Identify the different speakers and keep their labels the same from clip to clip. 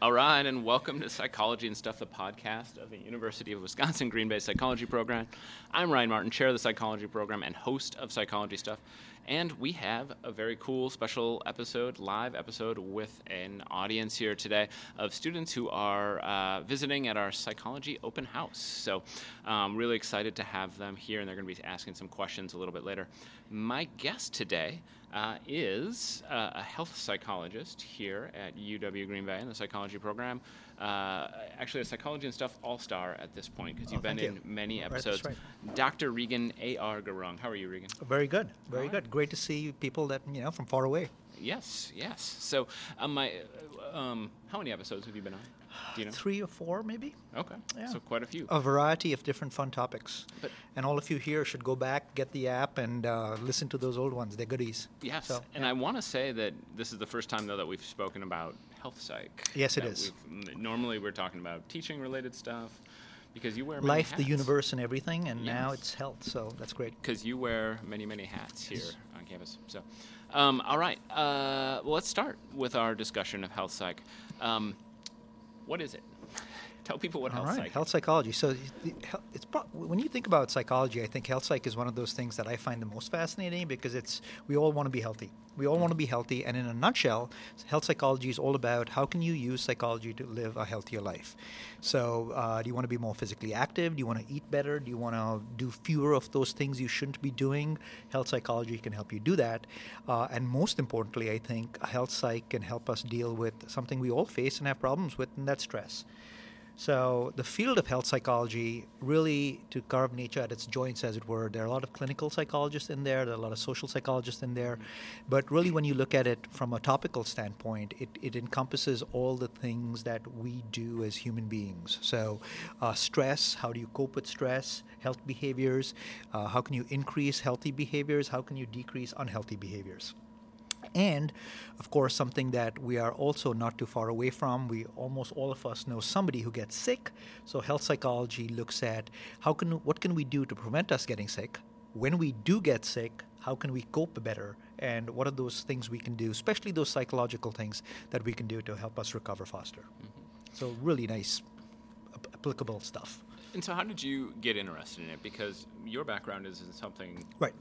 Speaker 1: All right, and welcome to Psychology and Stuff, the podcast of the University of Wisconsin Green Bay Psychology Program. I'm Ryan Martin, chair of the Psychology Program and host of Psychology Stuff. And we have a very cool special episode, live episode, with an audience here today of students who are uh, visiting at our psychology open house. So, um, really excited to have them here, and they're going to be asking some questions a little bit later. My guest today uh, is uh, a health psychologist here at UW Green Bay in the psychology program. Uh, actually, a psychology and stuff all star at this point because you've oh, been in you. many episodes. Right, right. Dr. Regan A.R. Gurung. How are you, Regan?
Speaker 2: Very good. Very right. good. Great to see people that, you know, from far away.
Speaker 1: Yes, yes. So, um, my, um, how many episodes have you been on?
Speaker 2: Do you know? Three or four, maybe.
Speaker 1: Okay. Yeah. So quite a few.
Speaker 2: A variety of different fun topics. But and all of you here should go back, get the app, and uh, listen to those old ones. They're goodies.
Speaker 1: Yes. So, and yeah. I want to say that this is the first time, though, that we've spoken about health psych.
Speaker 2: Yes, it is.
Speaker 1: Normally, we're talking about teaching-related stuff because you wear
Speaker 2: life,
Speaker 1: hats.
Speaker 2: the universe, and everything, and yes. now it's health. So that's great.
Speaker 1: Because you wear many, many hats here yes. on campus. So, um, all right. Uh, well, let's start with our discussion of health psych. Um, what is it? Tell people what All health right. psych.
Speaker 2: Health psychology. So it's when you think about psychology, I think health psych is one of those things that I find the most fascinating because it's we all want to be healthy. We all want to be healthy, and in a nutshell, health psychology is all about how can you use psychology to live a healthier life. So, uh, do you want to be more physically active? Do you want to eat better? Do you want to do fewer of those things you shouldn't be doing? Health psychology can help you do that. Uh, and most importantly, I think health psych can help us deal with something we all face and have problems with, and that's stress. So the field of health psychology really to carve nature at its joints, as it were. There are a lot of clinical psychologists in there. There are a lot of social psychologists in there, but really, when you look at it from a topical standpoint, it, it encompasses all the things that we do as human beings. So, uh, stress. How do you cope with stress? Health behaviors. Uh, how can you increase healthy behaviors? How can you decrease unhealthy behaviors? And of course, something that we are also not too far away from. We almost all of us know somebody who gets sick. So health psychology looks at how can what can we do to prevent us getting sick. When we do get sick, how can we cope better? And what are those things we can do, especially those psychological things that we can do to help us recover faster? Mm-hmm. So really nice, applicable stuff.
Speaker 1: And so, how did you get interested in it? Because your background is in something
Speaker 2: right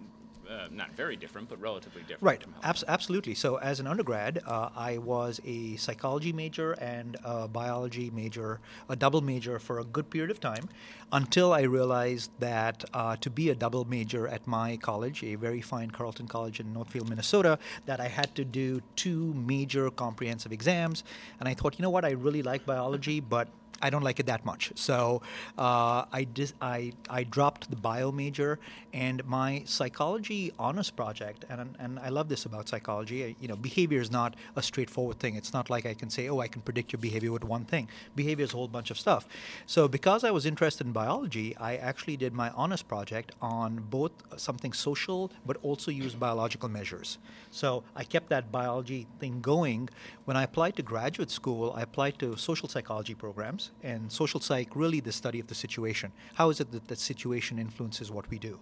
Speaker 1: uh, not very different, but relatively different.
Speaker 2: Right, Abs- absolutely. So, as an undergrad, uh, I was a psychology major and a biology major, a double major for a good period of time, until I realized that uh, to be a double major at my college, a very fine Carleton College in Northfield, Minnesota, that I had to do two major comprehensive exams. And I thought, you know what, I really like biology, but I don't like it that much. So uh, I, dis- I, I dropped the bio major and my psychology honors project. And, and I love this about psychology. You know, behavior is not a straightforward thing. It's not like I can say, oh, I can predict your behavior with one thing. Behavior is a whole bunch of stuff. So because I was interested in biology, I actually did my honors project on both something social but also used biological measures. So I kept that biology thing going. When I applied to graduate school, I applied to social psychology programs and social psych really the study of the situation. How is it that the situation influences what we do?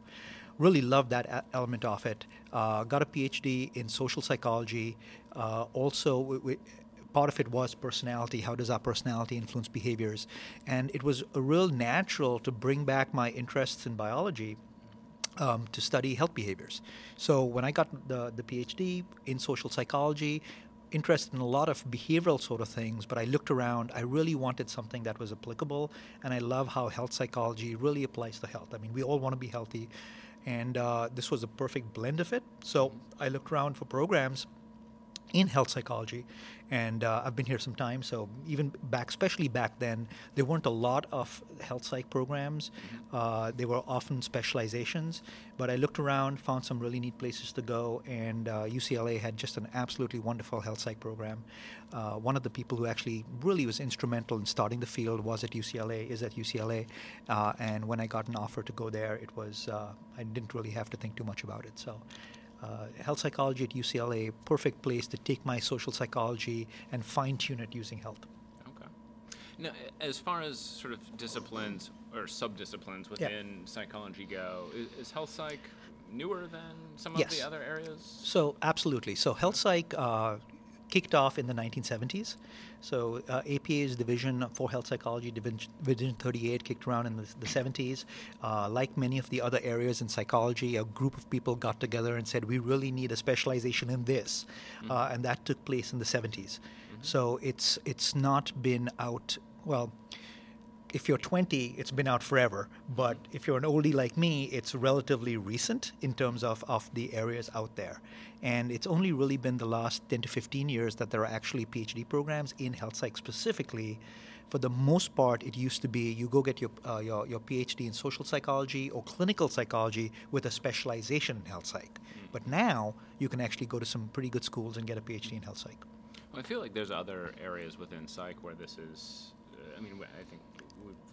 Speaker 2: Really love that element of it. Uh, got a PhD in social psychology. Uh, also, we, we, part of it was personality. How does our personality influence behaviors? And it was a real natural to bring back my interests in biology um, to study health behaviors. So when I got the, the PhD in social psychology, interested in a lot of behavioral sort of things, but I looked around. I really wanted something that was applicable, and I love how health psychology really applies to health. I mean, we all want to be healthy, and uh, this was a perfect blend of it. So I looked around for programs in health psychology, and uh, I've been here some time. So even back, especially back then, there weren't a lot of health psych programs. Uh, they were often specializations. But I looked around, found some really neat places to go, and uh, UCLA had just an absolutely wonderful health psych program. Uh, one of the people who actually really was instrumental in starting the field was at UCLA, is at UCLA, uh, and when I got an offer to go there, it was uh, I didn't really have to think too much about it. So uh, health psychology at UCLA, perfect place to take my social psychology and fine tune it using health.
Speaker 1: Okay. Now, as far as sort of disciplines or subdisciplines within yeah. psychology go, is, is, health psych newer than some
Speaker 2: yes.
Speaker 1: of the other areas?
Speaker 2: So, absolutely. So, health psych. Uh, kicked off in the 1970s. So uh, APA's division for health psychology, division, division 38, kicked around in the, the 70s. Uh, like many of the other areas in psychology, a group of people got together and said, we really need a specialization in this. Mm-hmm. Uh, and that took place in the 70s. Mm-hmm. So it's, it's not been out, well, if you're 20, it's been out forever. But if you're an oldie like me, it's relatively recent in terms of, of the areas out there. And it's only really been the last 10 to 15 years that there are actually PhD programs in health psych specifically. For the most part, it used to be you go get your, uh, your, your PhD in social psychology or clinical psychology with a specialization in health psych. But now you can actually go to some pretty good schools and get a PhD in health psych.
Speaker 1: Well, I feel like there's other areas within psych where this is. Uh, I mean, I think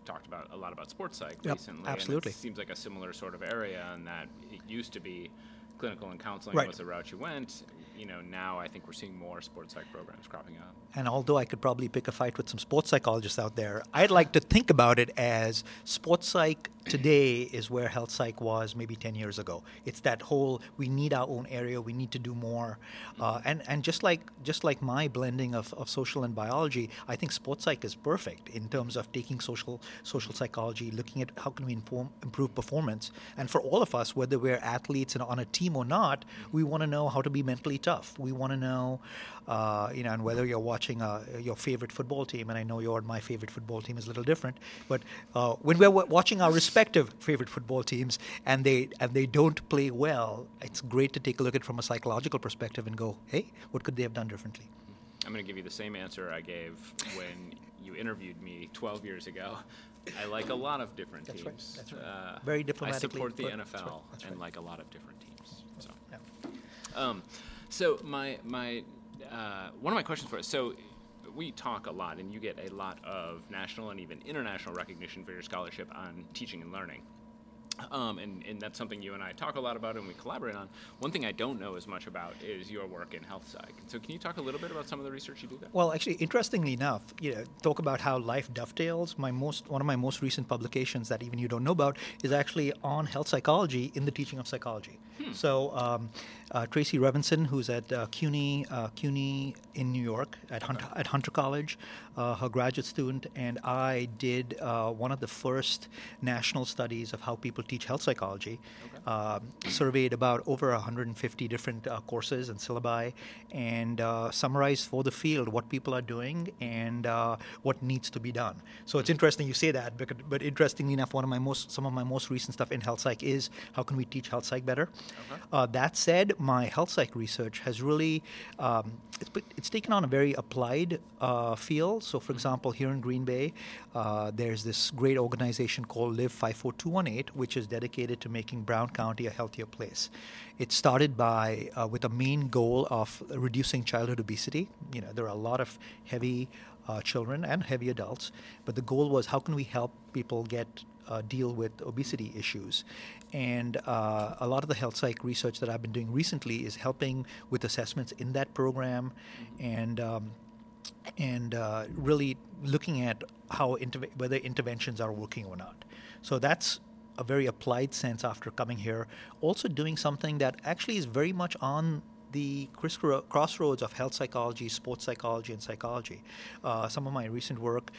Speaker 1: talked about a lot about sports psych
Speaker 2: yep,
Speaker 1: recently.
Speaker 2: Absolutely.
Speaker 1: And it seems like a similar sort of area in that it used to be clinical and counseling
Speaker 2: right.
Speaker 1: was the route you went. You know, now I think we're seeing more sports psych programs cropping up.
Speaker 2: And although I could probably pick a fight with some sports psychologists out there, I'd like to think about it as sports psych today is where health psych was maybe 10 years ago. It's that whole we need our own area, we need to do more. Uh, and, and just like just like my blending of, of social and biology, I think sports psych is perfect in terms of taking social social psychology, looking at how can we inform, improve performance. And for all of us, whether we're athletes and on a team or not, we want to know how to be mentally tough. We want to know, uh, you know, and whether you're watching uh, your favorite football team, and I know your my favorite football team is a little different, but uh, when we're watching our respective favorite football teams and they and they don't play well, it's great to take a look at it from a psychological perspective and go, hey, what could they have done differently?
Speaker 1: I'm going to give you the same answer I gave when you interviewed me 12 years ago. I like a lot of different
Speaker 2: That's
Speaker 1: teams.
Speaker 2: Right. That's right. Uh, Very diplomatically.
Speaker 1: I support the
Speaker 2: put.
Speaker 1: NFL
Speaker 2: That's right. That's
Speaker 1: and like a lot of different teams. So,
Speaker 2: yeah.
Speaker 1: um, so my my uh, one of my questions for us. So we talk a lot, and you get a lot of national and even international recognition for your scholarship on teaching and learning. Um, and, and that's something you and I talk a lot about and we collaborate on. One thing I don't know as much about is your work in health psych. So can you talk a little bit about some of the research you do there?
Speaker 2: Well, actually, interestingly enough, you know, talk about how life dovetails. My most one of my most recent publications that even you don't know about is actually on health psychology in the teaching of psychology. Hmm. So um, uh, Tracy Revenson, who's at uh, CUNY, uh, CUNY in New York at Hunter, at Hunter College, uh, her graduate student, and I did uh, one of the first national studies of how people teach health psychology. Okay. Um, surveyed about over 150 different uh, courses and syllabi, and summarized for the field what people are doing and what needs to be done. So it's interesting you say that, but, but interestingly enough, one of my most some of my most recent stuff in health psych is how can we teach health psych better. Okay. that said, my health psych research has really um, it's, it's, taken on a very applied uh, feel. So, for example, here in Green Bay, uh, there's this great organization called Live 54218, which is dedicated to making Brown County a healthier place. It started by uh, with a main goal of reducing childhood obesity. You know, there are a lot of heavy uh, children and heavy adults, but the goal was how can we help people get uh, deal with obesity issues. And uh, a lot of the health psych research that I've been doing recently is helping with assessments in that program and um, and uh, really looking at how inter- whether interventions are working or not. So that's a very applied sense after coming here. Also doing something that actually is very much on the crossroads of health psychology, sports psychology, and psychology. Uh, some of my recent work,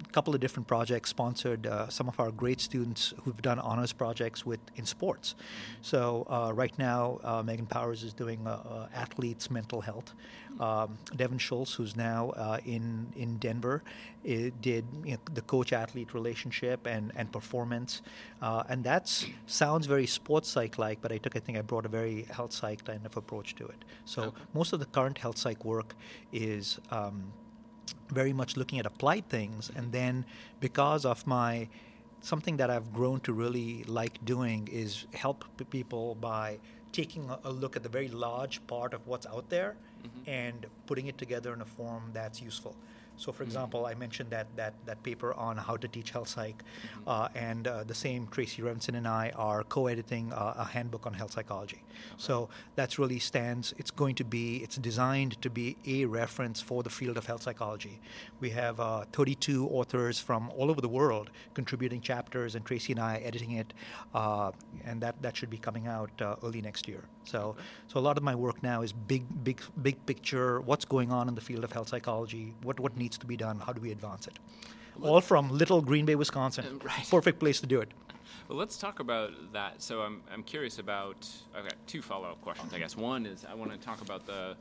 Speaker 2: a uh, couple of different projects sponsored uh, some of our great students who've done honors projects with in sports. So uh, right now, uh, Megan Powers is doing uh, athletes' mental health. Um, Devin Schultz, who's now in in Denver, did you know, the coach-athlete relationship and and performance, and that sounds very sports psych-like. But I took, I think, I brought a very health psych kind of approach to it. So okay. most of the current health psych work is. Um, very much looking at applied things. And then because of my something that I've grown to really like doing is help people by taking a, look at the very large part of what's out there mm-hmm. and putting it together in a form that's useful. So, for example, I mentioned that that that paper on how to teach health psych, uh, and uh, the same Tracy Revenson and I are co-editing uh, a handbook on health psychology. So that's really stands. It's going to be. It's designed to be a reference for the field of health psychology. We have uh, 32 authors from all over the world contributing chapters, and Tracy and I editing it, uh, and that that should be coming out uh, early next year. So, so a lot of my work now is big, big, big picture. What's going on in the field of health psychology? What what needs to be done? How do we advance it? All from little Green Bay, Wisconsin.
Speaker 1: Right.
Speaker 2: Perfect place to do it.
Speaker 1: Well, let's talk about that. So I'm, I'm curious about. I've got two follow-up questions, I guess. One is I want to talk about the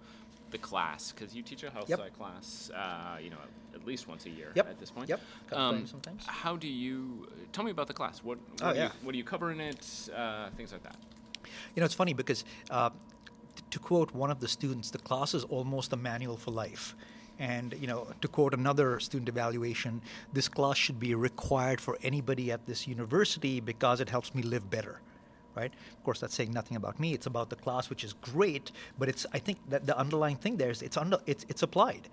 Speaker 1: the class because you teach a health
Speaker 2: Yep.
Speaker 1: psych class, uh, you know, at least once a year
Speaker 2: Yep.
Speaker 1: at this point.
Speaker 2: Yep.
Speaker 1: Um,
Speaker 2: sometimes.
Speaker 1: How do you tell me about the class? What what,
Speaker 2: Oh,
Speaker 1: do, you,
Speaker 2: yeah.
Speaker 1: what do you cover in it? Uh, things like that.
Speaker 2: You know, it's funny because, uh, t- to quote one of the students, the class is almost a manual for life. And, you know, to quote another student evaluation, this class should be required for anybody at this university because it helps me live better. Right? Of course, that's saying nothing about me. It's about the class, which is great, but it's. I think that the underlying thing there is it's under it's it's applied.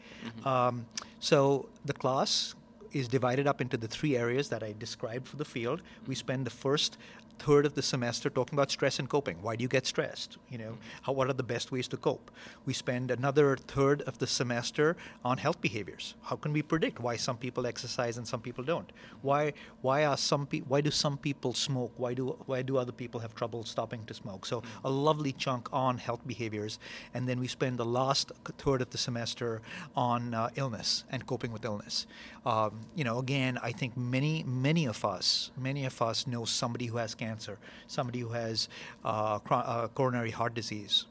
Speaker 2: Um, so the class is divided up into the three areas that I described for the field. We spend the first third of the semester talking about stress and coping. Why do you get stressed? You know, how what are the best ways to cope? We spend another third of the semester on health behaviors. How can we predict why some people exercise and some people don't? Why why are some pe- why do some people smoke? Why do why do other people have trouble stopping to smoke? So a lovely chunk on health behaviors, and then we spend the last third of the semester on uh, illness and coping with illness. Um, you know, again, I think many many of us many of us know somebody who has cancer, somebody who has uh, uh, coronary heart disease.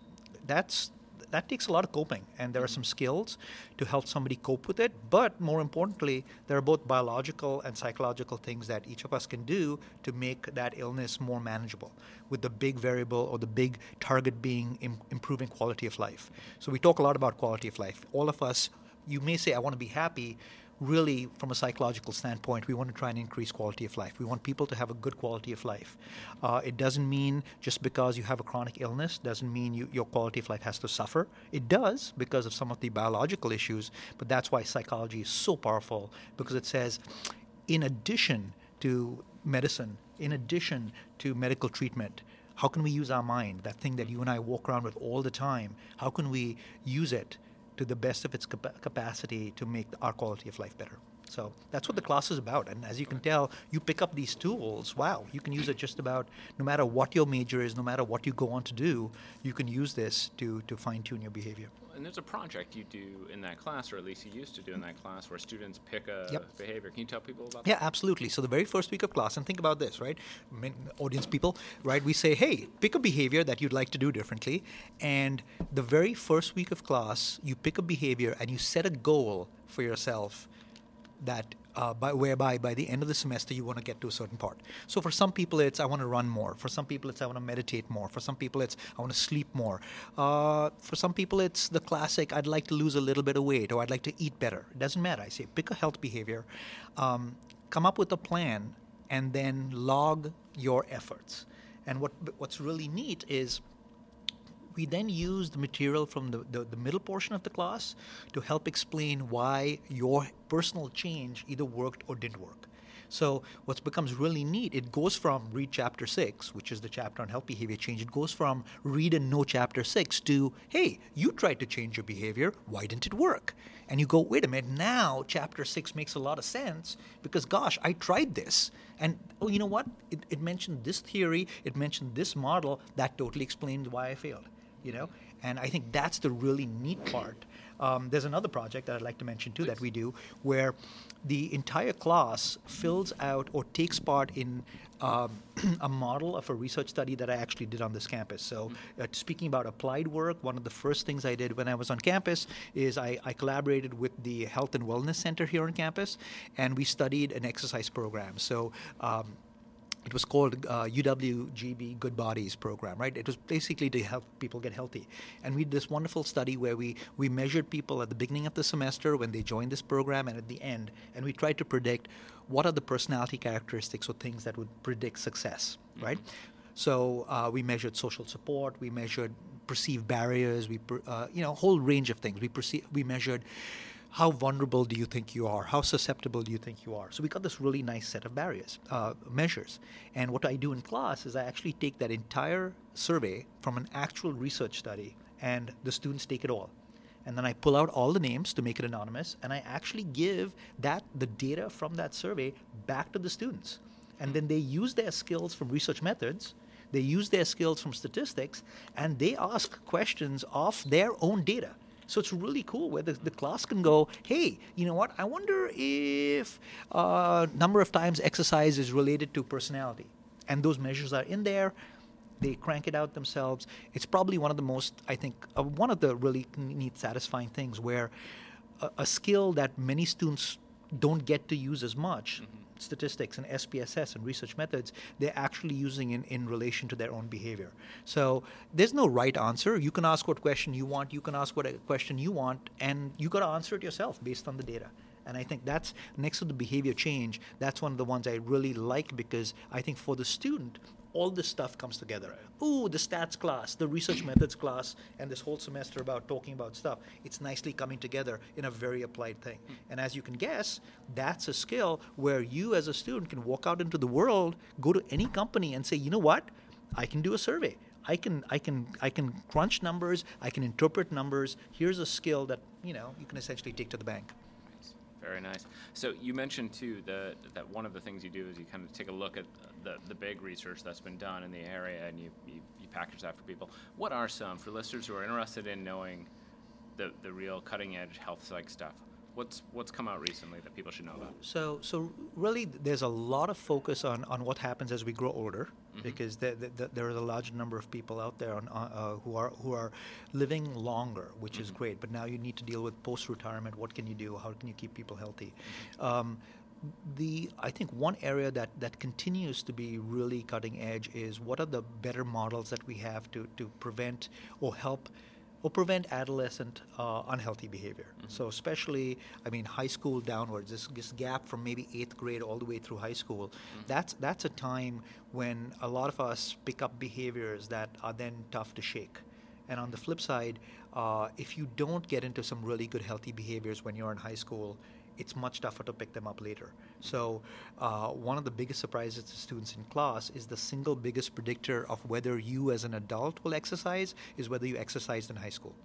Speaker 2: That's that takes a lot of coping, and there are some skills to help somebody cope with it. But more importantly, there are both biological and psychological things that each of us can do to make that illness more manageable, with the big variable or the big target being Im- improving quality of life. So we talk a lot about quality of life. All of us, you may say, I want to be happy. Really, from a psychological standpoint, we want to try and increase quality of life. We want people to have a good quality of life. Uh, it doesn't mean just because you have a chronic illness doesn't mean you, your quality of life has to suffer. It does because of some of the biological issues, but that's why psychology is so powerful because it says, in addition to medicine, in addition to medical treatment, how can we use our mind, that thing that you and I walk around with all the time? How can we use it to the best of its capa- capacity to make our quality of life better? So that's what the class is about. And as you can tell, you pick up these tools. Wow, you can use it just about no matter what your major is, no matter what you go on to do, you can use this to, to fine tune your behavior.
Speaker 1: And there's a project you do in that class, or at least you used to do in that class, where students pick a
Speaker 2: Yep.
Speaker 1: behavior. Can you tell people about
Speaker 2: Yeah, absolutely. So the very first week of class, and think about this, right? Audience people, right? We say, hey, pick a behavior that you'd like to do differently, and the very first week of class, you pick a behavior and you set a goal for yourself that uh, by, whereby by the end of the semester you want to get to a certain part. So for some people it's I want to run more. For some people it's I want to meditate more. For some people it's I want to sleep more. Uh, for some people it's the classic I'd like to lose a little bit of weight or I'd like to eat better. It doesn't matter. I say pick a health behavior, um, come up with a plan, and then log your efforts. And what what's really neat is we then use the material from the, the, the middle portion of the class to help explain why your personal change either worked or didn't work. So what becomes really neat, it goes from read chapter six, which is the chapter on health behavior change. It goes from read and know chapter six to hey, you tried to change your behavior, why didn't it work? And you go, wait a minute, now chapter six makes a lot of sense because gosh, I tried this. And oh, you know what? It, it mentioned this theory, it mentioned this model, that totally explains why I failed you know? And i think that's the really neat part. Um, there's another project that i'd like to mention too that we do where the entire class fills out or takes part in um, a model of a research study that i actually did on this campus. So uh, speaking about applied work one of the first things i did when i was on campus is I, I collaborated with the health and wellness center here on campus and we studied an exercise program. So um, it was called uh, UWGB Good Bodies program, right? It was basically to help people get healthy. And we did this wonderful study where we, we measured people at the beginning of the semester when they joined this program and at the end. And we tried to predict what are the personality characteristics or things that would predict success, right? So uh, we measured social support, we measured perceived barriers, we, per- uh, you know, a whole range of things. We, perceive, we measured how vulnerable do you think you are? How susceptible do you think you are? So we got this really nice set of barriers, uh, measures. And what I do in class is I actually take that entire survey from an actual research study, and the students take it all. And then I pull out all the names to make it anonymous, and I actually give that the data from that survey back to the students. And then they use their skills from research methods they use their skills from statistics and they ask questions of their own data. So it's really cool where the, the class can go, hey, you know what? I wonder if uh, number of times exercise is related to personality. And those measures are in there. They crank it out themselves. It's probably one of the most, I think, uh, one of the really neat, satisfying things where a, a, skill that many students don't get to use as much. Mm-hmm statistics and SPSS and research methods, they're actually using in, in relation to their own behavior. So there's no right answer. You can ask what question you want, you can ask what question you want, and you got to answer it yourself based on the data. And I think that's next to the behavior change, that's one of the ones I really like because I think for the student, all this stuff comes together. Ooh, the stats class, the research methods class, and this whole semester about talking about stuff. It's nicely coming together in a very applied thing. Hmm. And as you can guess, that's a skill where you as a student can walk out into the world, go to any company and say, you know what? I can do a survey. I can I can I can crunch numbers, I can interpret numbers. Here's a skill that, you know, you can essentially take to the bank.
Speaker 1: Very nice. So you mentioned too the, that one of the things you do is you kind of take a look at the, the big research that's been done in the area and you, you, you package that for people. What are some, for listeners who are interested in knowing the, the real cutting edge health psych stuff, what's what's come out recently that people should know about?
Speaker 2: So so really, there's a lot of focus on, on what happens as we grow older, mm-hmm. because the, the, there is a large number of people out there on, uh, who are who are living longer, which mm-hmm. is great. But now you need to deal with post retirement. What can you do? How can you keep people healthy? Mm-hmm. Um, the I think one area that, that continues to be really cutting edge is what are the better models that we have to, to prevent or help or prevent adolescent uh, unhealthy behavior. Mm-hmm. So, especially, I mean, high school downwards, this, this, gap from maybe eighth grade all the way through high school, mm-hmm. that's that's a time when a lot of us pick up behaviors that are then tough to shake. And on the flip side, uh, if you don't get into some really good healthy behaviors when you're in high school, it's much tougher to pick them up later. So, uh, one of the biggest surprises to students in class is the single biggest predictor of whether you as an adult will exercise is whether you exercised in high school.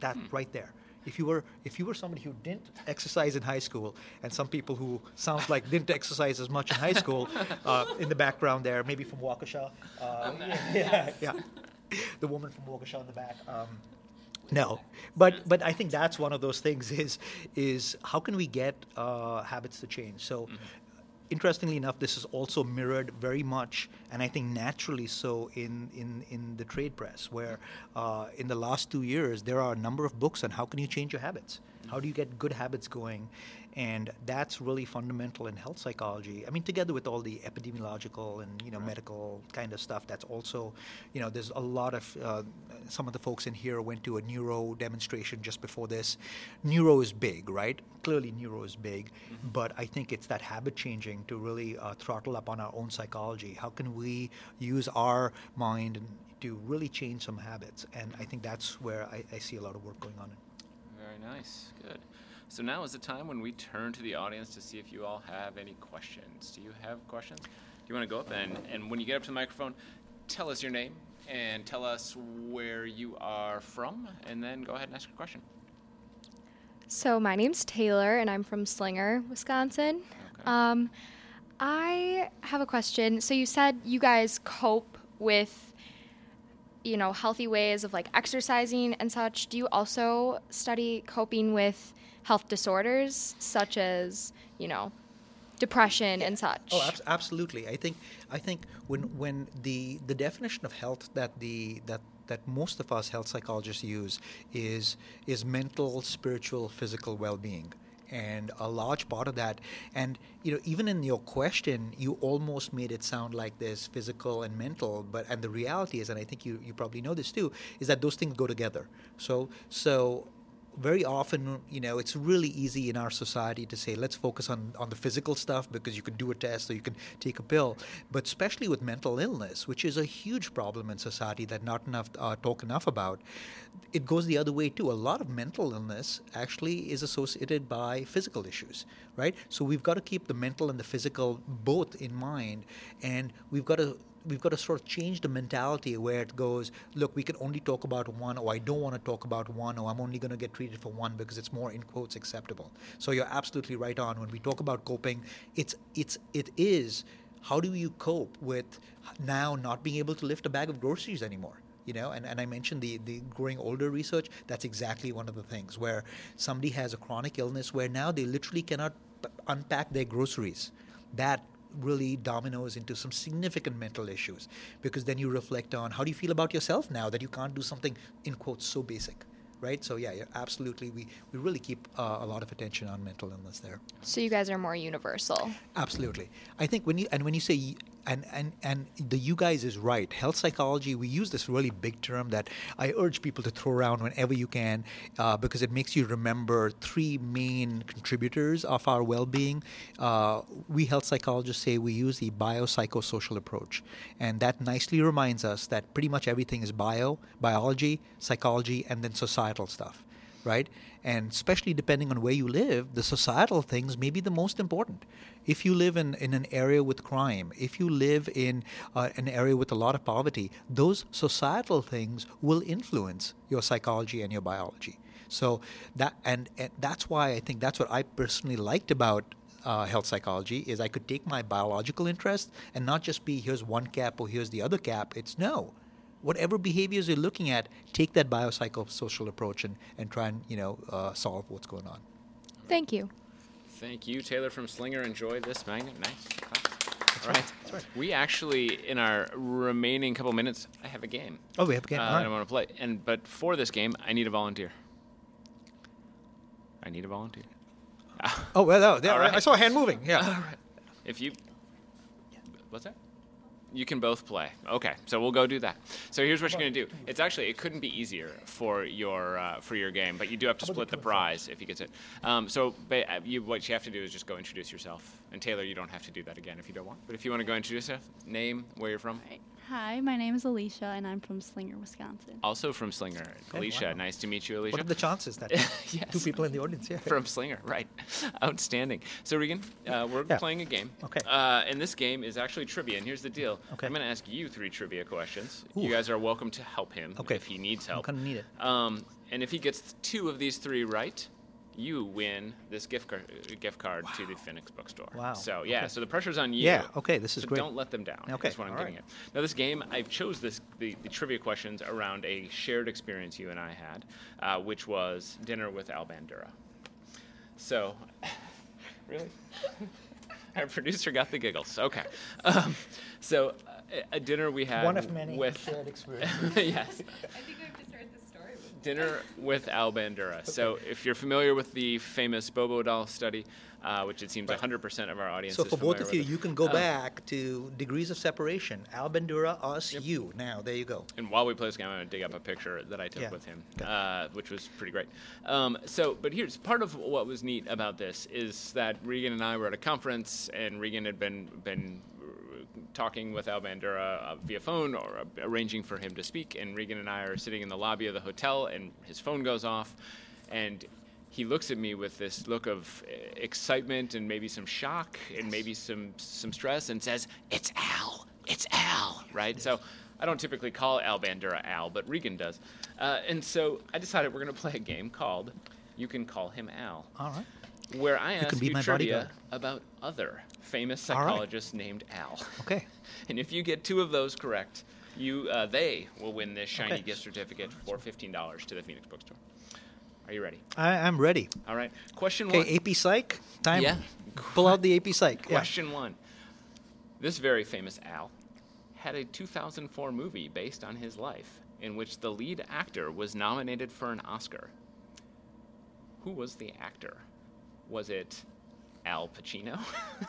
Speaker 2: That hmm. right there. If you were if you were somebody who didn't exercise in high school, and some people who sounds like didn't exercise as much in high school, uh, in the background there, maybe from Waukesha, uh, yeah, yeah, the woman from Waukesha in the back. Um, no, but but I think that's one of those things is is how can we get uh, habits to change? So. Mm-hmm. Interestingly enough, this is also mirrored very much, and I think naturally so, in, in, in the trade press, where uh, in the last two years there are a number of books on how can you change your habits, how do you get good habits going, and that's really fundamental in health psychology. I mean, together with all the epidemiological and you know right. medical kind of stuff, that's also, you know, there's a lot of uh, some of the folks in here went to a neuro demonstration just before this. Neuro is big, right? Clearly, neuro is big, mm-hmm. but I think it's that habit changing to really uh, throttle up on our own psychology. How can we use our mind to really change some habits? And I think that's where I, I see a lot of work going on.
Speaker 1: Very nice. Good. So now is the time when we turn to the audience to see if you all have any questions. Do you have questions? Do you want to go up and, and when you get up to the microphone, tell us your name and tell us where you are from, and then go ahead and ask your question.
Speaker 3: So my name's Taylor, and I'm from Slinger, Wisconsin. Okay. Um, I have a question. So you said you guys cope with, you know, healthy ways of like exercising and such. Do you also study coping with health disorders such as you know depression and such.
Speaker 2: Oh, ab- absolutely. I think I think when when the the definition of health that the that that most of us health psychologists use is is mental, spiritual, physical well-being. And a large part of that, and you know, even in your question, you almost made it sound like there's physical and mental, but and the reality is, and I think you, you probably know this too, is that those things go together. So so very often, you know, it's really easy in our society to say, let's focus on, on the physical stuff because you can do a test or you can take a pill. But especially with mental illness, which is a huge problem in society that not enough uh, talk enough about, it goes the other way too. A lot of mental illness actually is associated by physical issues, right? So we've got to keep the mental and the physical both in mind, and we've got to we've got to sort of change the mentality where it goes, look, we can only talk about one, or I don't want to talk about one, or I'm only going to get treated for one because it's more in quotes acceptable. So you're absolutely right on. When we talk about coping, it's it's it is how do you cope with now not being able to lift a bag of groceries anymore? You know, and, and I mentioned the, the growing older research, that's exactly one of the things where somebody has a chronic illness where now they literally cannot unpack their groceries. That really dominoes into some significant mental issues. Because then you reflect on how do you feel about yourself now that you can't do something in quotes so basic right? So yeah, absolutely. We, we really keep uh, a lot of attention on mental illness there.
Speaker 3: So you guys are more universal.
Speaker 2: Absolutely. I think when you and when you say and, and, and the you guys is right. Health psychology, we use this really big term that I urge people to throw around whenever you can uh, because it makes you remember three main contributors of our well being. Uh, we health psychologists say we use the biopsychosocial approach. And that nicely reminds us that pretty much everything is bio, biology, psychology, and then societal stuff right? And especially depending on where you live, the societal things may be the most important. If you live in, in an area with crime, if you live in uh, an area with a lot of poverty, those societal things will influence your psychology and your biology. So that and, and that's why I think that's what I personally liked about uh, health psychology is I could take my biological interest and not just be here's one cap or here's the other cap. It's no, whatever behaviors you're looking at, take that biopsychosocial approach and, and try and you know uh, solve what's going on.
Speaker 3: Thank you.
Speaker 1: Thank you, Taylor from Slinger. Enjoy this magnet. Nice. That's All right. right. That's right. We actually, in our remaining couple minutes, I have a game.
Speaker 2: Oh, we have a game. Uh,
Speaker 1: that I want to play. And but for this game, I need a volunteer. I need a volunteer.
Speaker 2: oh well, no, right. I saw a hand moving. Yeah. All right.
Speaker 1: If you, what's that? You can both play. Okay, so we'll go do that. So here's what you're going to do. It's actually it couldn't be easier for your uh, for your game, but you do have to split the prize if you get it. Um, so you, what you have to do is just go introduce yourself. And Taylor, you don't have to do that again if you don't want. But if you want to go introduce yourself, name, where you're from.
Speaker 4: Right. Hi, my name is Alicia, and I'm from Slinger, Wisconsin.
Speaker 1: Also from Slinger. Alicia, wow. nice to meet you, Alicia.
Speaker 2: What are the chances that yes. two people in the audience? Yeah.
Speaker 1: From Slinger, right. Outstanding. So, Regan, uh, we're yeah. playing a game.
Speaker 2: Okay.
Speaker 1: Uh, and this game is actually trivia. And here's the deal okay. I'm going to ask you three trivia questions. Ooh. You guys are welcome to help him okay. if he needs help.
Speaker 2: I'm going to need it.
Speaker 1: Um, and if he gets two of these three right, you win this gift card, gift card wow. to the Phoenix Bookstore.
Speaker 2: Wow.
Speaker 1: So yeah, okay. so the pressure's on you.
Speaker 2: Yeah. Okay. This is
Speaker 1: so
Speaker 2: great.
Speaker 1: Don't let them down.
Speaker 2: Okay.
Speaker 1: That's what I'm
Speaker 2: All
Speaker 1: getting
Speaker 2: right.
Speaker 1: at. Now this game, I chose this the, the, trivia questions around a shared experience you and I had, uh, which was dinner with Al Bandura. So, really. Our producer got the giggles. Okay. Um, so, uh, a dinner we had
Speaker 2: one of many
Speaker 1: with
Speaker 2: shared experiences.
Speaker 1: yes dinner with Al Bandura. So, if you're familiar with the famous Bobo doll study, uh, which it seems right. 100% of our audience
Speaker 2: so for both of you, you can go uh, back to Degrees of Separation. Al Bandura, us, yep. you. Now, there you go.
Speaker 1: And while we play this game, I'm going to dig up a picture that I took yeah. with him, uh, which was pretty great. Um, so, but here's part of what was neat about this is that Regan and I were at a conference, and Regan had been been talking with Al Bandura uh, via phone or uh, arranging for him to speak. And Regan and I are sitting in the lobby of the hotel, and his phone goes off, and he looks at me with this look of uh, excitement and maybe some shock and maybe some some stress, and says, "It's Al, it's Al," right? So. I don't typically call Al Bandura Al, but Regan does. Uh, and so I decided we're going to play a game called You Can Call Him Al.
Speaker 2: All right
Speaker 1: where I ask you, you trivia about other famous psychologists right. named Al.
Speaker 2: Okay.
Speaker 1: and if you get two of those correct, you uh, they will win this shiny okay. gift certificate for fifteen dollars to the Phoenix Bookstore. Are you ready?
Speaker 2: I, am ready.
Speaker 1: All right. Question one.
Speaker 2: Okay, AP Psych. Time.
Speaker 1: Yeah.
Speaker 2: Pull out the AP Psych.
Speaker 1: Question yeah. one. This very famous Al had a 2004 movie based on his life in which the lead actor was nominated for an Oscar. Who was the actor? Was it Al Pacino,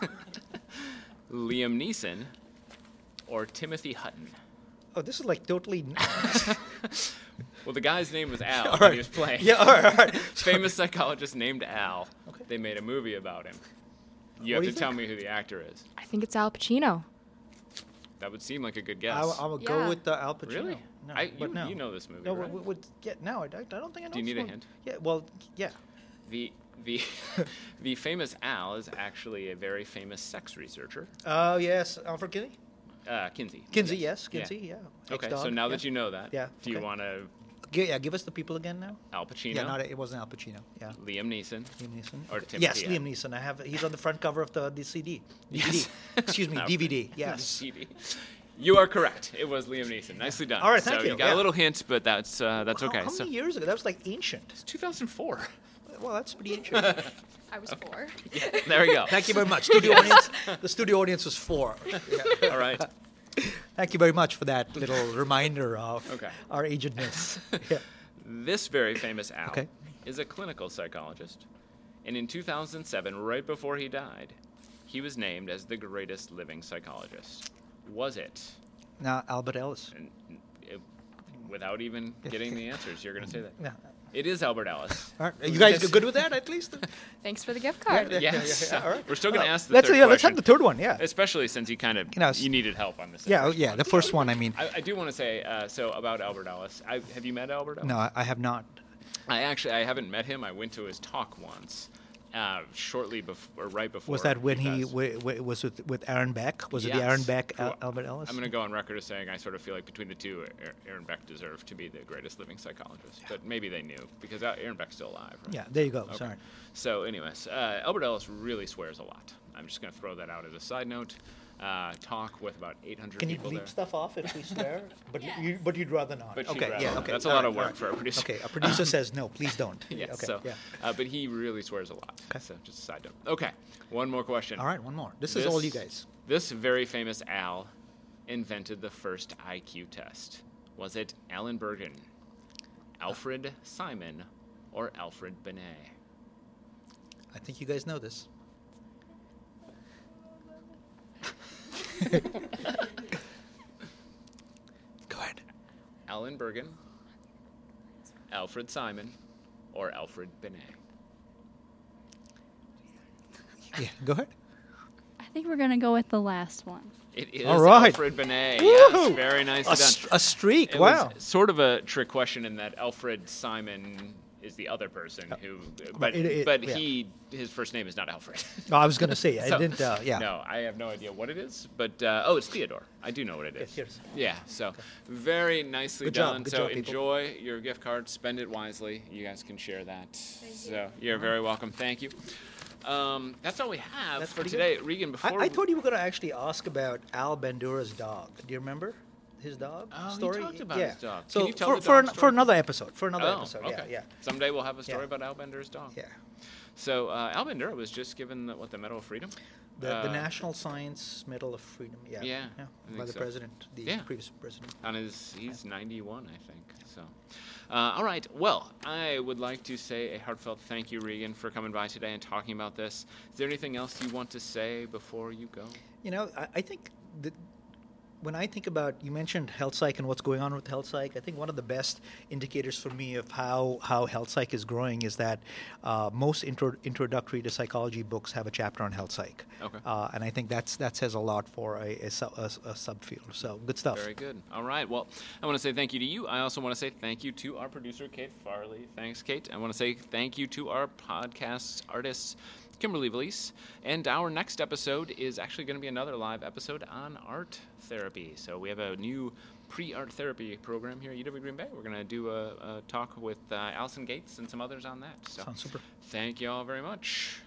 Speaker 1: Liam Neeson, or Timothy Hutton?
Speaker 2: Oh, this is like totally.
Speaker 1: Well, the guy's name was Al.
Speaker 2: All
Speaker 1: when
Speaker 2: right.
Speaker 1: He was playing.
Speaker 2: Yeah, all right, all right.
Speaker 1: Famous psychologist named Al.
Speaker 2: Okay.
Speaker 1: They made a movie about him. You
Speaker 2: What
Speaker 1: have
Speaker 2: do
Speaker 1: to
Speaker 2: you
Speaker 1: tell
Speaker 2: think?
Speaker 1: me who the actor is.
Speaker 3: I think it's Al Pacino.
Speaker 1: That would seem like a good guess.
Speaker 2: I, will- I will go with the Al Pacino.
Speaker 1: Really?
Speaker 2: No,
Speaker 1: I-
Speaker 2: but
Speaker 1: you-
Speaker 2: no.
Speaker 1: you know this movie,
Speaker 2: No,
Speaker 1: right?
Speaker 2: with, with, yeah, no, I, I don't think I know.
Speaker 1: Do you
Speaker 2: this
Speaker 1: need a hint?
Speaker 2: Yeah, well, yeah.
Speaker 1: The the the famous Al is actually a very famous sex researcher,
Speaker 2: Oh yes, Alfred Kinsey.
Speaker 1: uh, Kinsey.
Speaker 2: Kinsey, yes,
Speaker 1: Yeah.
Speaker 2: Kinsey, yeah.
Speaker 1: Okay, so now
Speaker 2: yeah.
Speaker 1: that you know that,
Speaker 2: Yeah,
Speaker 1: do you want to
Speaker 2: Gi- yeah, give us the people again now.
Speaker 1: Al Pacino,
Speaker 2: Yeah, not it wasn't Al Pacino. Yeah,
Speaker 1: Liam Neeson,
Speaker 2: Liam Neeson.
Speaker 1: Or
Speaker 2: Okay.
Speaker 1: Timothy
Speaker 2: yes. Liam Neeson. I have. He's on the front cover of the, the CD. DVD.
Speaker 1: Yes.
Speaker 2: Excuse me, DVD. Yes.
Speaker 1: CD. You are correct. It was Liam Neeson. Nicely done.
Speaker 2: All right,
Speaker 1: so
Speaker 2: thank
Speaker 1: you
Speaker 2: you.
Speaker 1: got
Speaker 2: Yeah.
Speaker 1: a little hint, but that's uh, that's okay.
Speaker 2: How,
Speaker 1: so
Speaker 2: many years ago? That was like ancient.
Speaker 1: it's 2004.
Speaker 2: Well, that's pretty interesting.
Speaker 3: I was four.
Speaker 1: there we go.
Speaker 2: Thank you very much, studio audience. The studio audience was four. Yeah.
Speaker 1: All right.
Speaker 2: Thank you very much for that little reminder of
Speaker 1: Okay.
Speaker 2: our agedness. Yeah.
Speaker 1: This very famous Al
Speaker 2: Okay.
Speaker 1: is a clinical psychologist, and in 2007, right before he died, he was named as the greatest living psychologist. Was it?
Speaker 2: Now, Albert Ellis.
Speaker 1: And it, without even getting the answers, you're going to say that.
Speaker 2: Yeah.
Speaker 1: It is Albert Ellis.
Speaker 2: All right. Are you guys good with that at least?
Speaker 3: Thanks for the gift card.
Speaker 2: Yeah, yeah,
Speaker 1: Yes.
Speaker 2: yeah, all right.
Speaker 1: We're still going to
Speaker 2: Well,
Speaker 1: ask the
Speaker 2: let's,
Speaker 1: third
Speaker 2: yeah, let's have the third one. Yeah.
Speaker 1: especially since you kind of
Speaker 2: You know,
Speaker 1: you needed help on this.
Speaker 2: Yeah, yeah.
Speaker 1: one.
Speaker 2: The first one, I mean.
Speaker 1: I, I do want to say uh, so about Albert Ellis. I, have you met Albert Ellis?
Speaker 2: No, I, I have not.
Speaker 1: I actually I haven't met him. I went to his talk once, uh, shortly before, or right before.
Speaker 2: Was that when he w- w- was with, with Aaron Beck? Was it the Aaron Beck, Al- Albert Ellis?
Speaker 1: I'm going to go on record as saying I sort of feel like between the two, Aaron- Beck deserved to be the greatest living psychologist. But maybe they knew because Aaron Beck's still alive. Right?
Speaker 2: Yeah, there you go.
Speaker 1: Okay.
Speaker 2: Sorry.
Speaker 1: So, anyways, uh, Albert Ellis really swears a lot. I'm just going to throw that out as a side note. Uh, talk with about 800
Speaker 2: Can you
Speaker 1: people
Speaker 2: bleep
Speaker 1: there.
Speaker 2: stuff off if we swear? But you, but you'd rather not.
Speaker 1: But she'd
Speaker 2: okay,
Speaker 1: rather
Speaker 2: yeah,
Speaker 1: not.
Speaker 2: okay.
Speaker 1: That's a lot
Speaker 2: right,
Speaker 1: of work
Speaker 2: right.
Speaker 1: for a producer.
Speaker 2: Okay, a producer says no, please don't.
Speaker 1: Yes.
Speaker 2: Okay,
Speaker 1: so,
Speaker 2: yeah.
Speaker 1: uh, but he really swears a lot.
Speaker 2: Okay.
Speaker 1: So, just a side note. Okay. One more question.
Speaker 2: All right, one more. This, is all you guys.
Speaker 1: This very famous Al invented the first IQ test. Was it Alan Bergen, Alfred Simon, or Alfred Binet?
Speaker 2: I think you guys know this. Go ahead.
Speaker 1: Alan Bergen, Alfred Simon, or Alfred Binet?
Speaker 2: Yeah, go ahead.
Speaker 4: I think we're gonna go with the last one.
Speaker 1: It is
Speaker 2: All right.
Speaker 1: Alfred Binet. Yes, very nicely
Speaker 2: A,
Speaker 1: done.
Speaker 2: st- a streak.
Speaker 1: It
Speaker 2: wow.
Speaker 1: was sort of a trick question in that Alfred Simon is the other person who, but
Speaker 2: it- it-
Speaker 1: but
Speaker 2: yeah.
Speaker 1: he his first name is not Alfred.
Speaker 2: No, I was going to say, I
Speaker 1: So-
Speaker 2: didn't, uh, yeah.
Speaker 1: No, I have no idea what it is, but uh, oh, it's Theodore. I do know what it is.
Speaker 2: Okay,
Speaker 1: is. Yeah, so very nicely
Speaker 2: Good job,
Speaker 1: done.
Speaker 2: good
Speaker 1: so
Speaker 2: job, people.
Speaker 1: enjoy your gift card, spend it wisely. You guys can share that. so you're very welcome. Thank you. Um, that's all we have
Speaker 2: That's
Speaker 1: for
Speaker 2: pretty
Speaker 1: today, Regan.
Speaker 2: I,
Speaker 1: Before
Speaker 2: I thought you were going to actually ask about Al Bandura's dog. Do you remember his dog
Speaker 1: Oh, he
Speaker 2: story?
Speaker 1: talked about
Speaker 2: yeah.
Speaker 1: his dog. Can
Speaker 2: So
Speaker 1: you tell
Speaker 2: for
Speaker 1: the
Speaker 2: for, an- for another episode, for another
Speaker 1: oh,
Speaker 2: episode,
Speaker 1: okay.
Speaker 2: yeah,
Speaker 1: Someday we'll have a story
Speaker 2: Yeah.
Speaker 1: about Al Bandura's dog.
Speaker 2: yeah, yeah.
Speaker 1: So uh, Al Bandura was just given the, what the Medal of Freedom.
Speaker 2: The, the
Speaker 1: Uh,
Speaker 2: National Science Medal of Freedom. Yeah,
Speaker 1: Yeah, I
Speaker 2: by the
Speaker 1: so.
Speaker 2: president, the
Speaker 1: Yeah.
Speaker 2: previous president.
Speaker 1: on his he's 91 i think so uh, all right well i would like to say a heartfelt thank you regan for coming by today and talking about this is there anything else you want to say before you go
Speaker 2: You know, I, I think that when I think about you mentioned health psych and what's going on with health psych, I think one of the best indicators for me of how how health psych is growing is that uh, most intro, introductory to psychology books have a chapter on health psych.
Speaker 1: Okay.
Speaker 2: Uh, and I think that's that says a lot for a, a, a, a subfield. So good stuff.
Speaker 1: very good all right well i want to say thank you to you i also want to say thank you to our producer kate farley thanks kate i want to say thank you to our podcast artists Kimberly Valise. And our next episode is actually going to be another live episode on art therapy. So we have a new pre art therapy program here at UW Green Bay. We're going to do a, a talk with uh, Allison Gates and some others on that. So
Speaker 2: Sounds super.
Speaker 1: thank you all very much.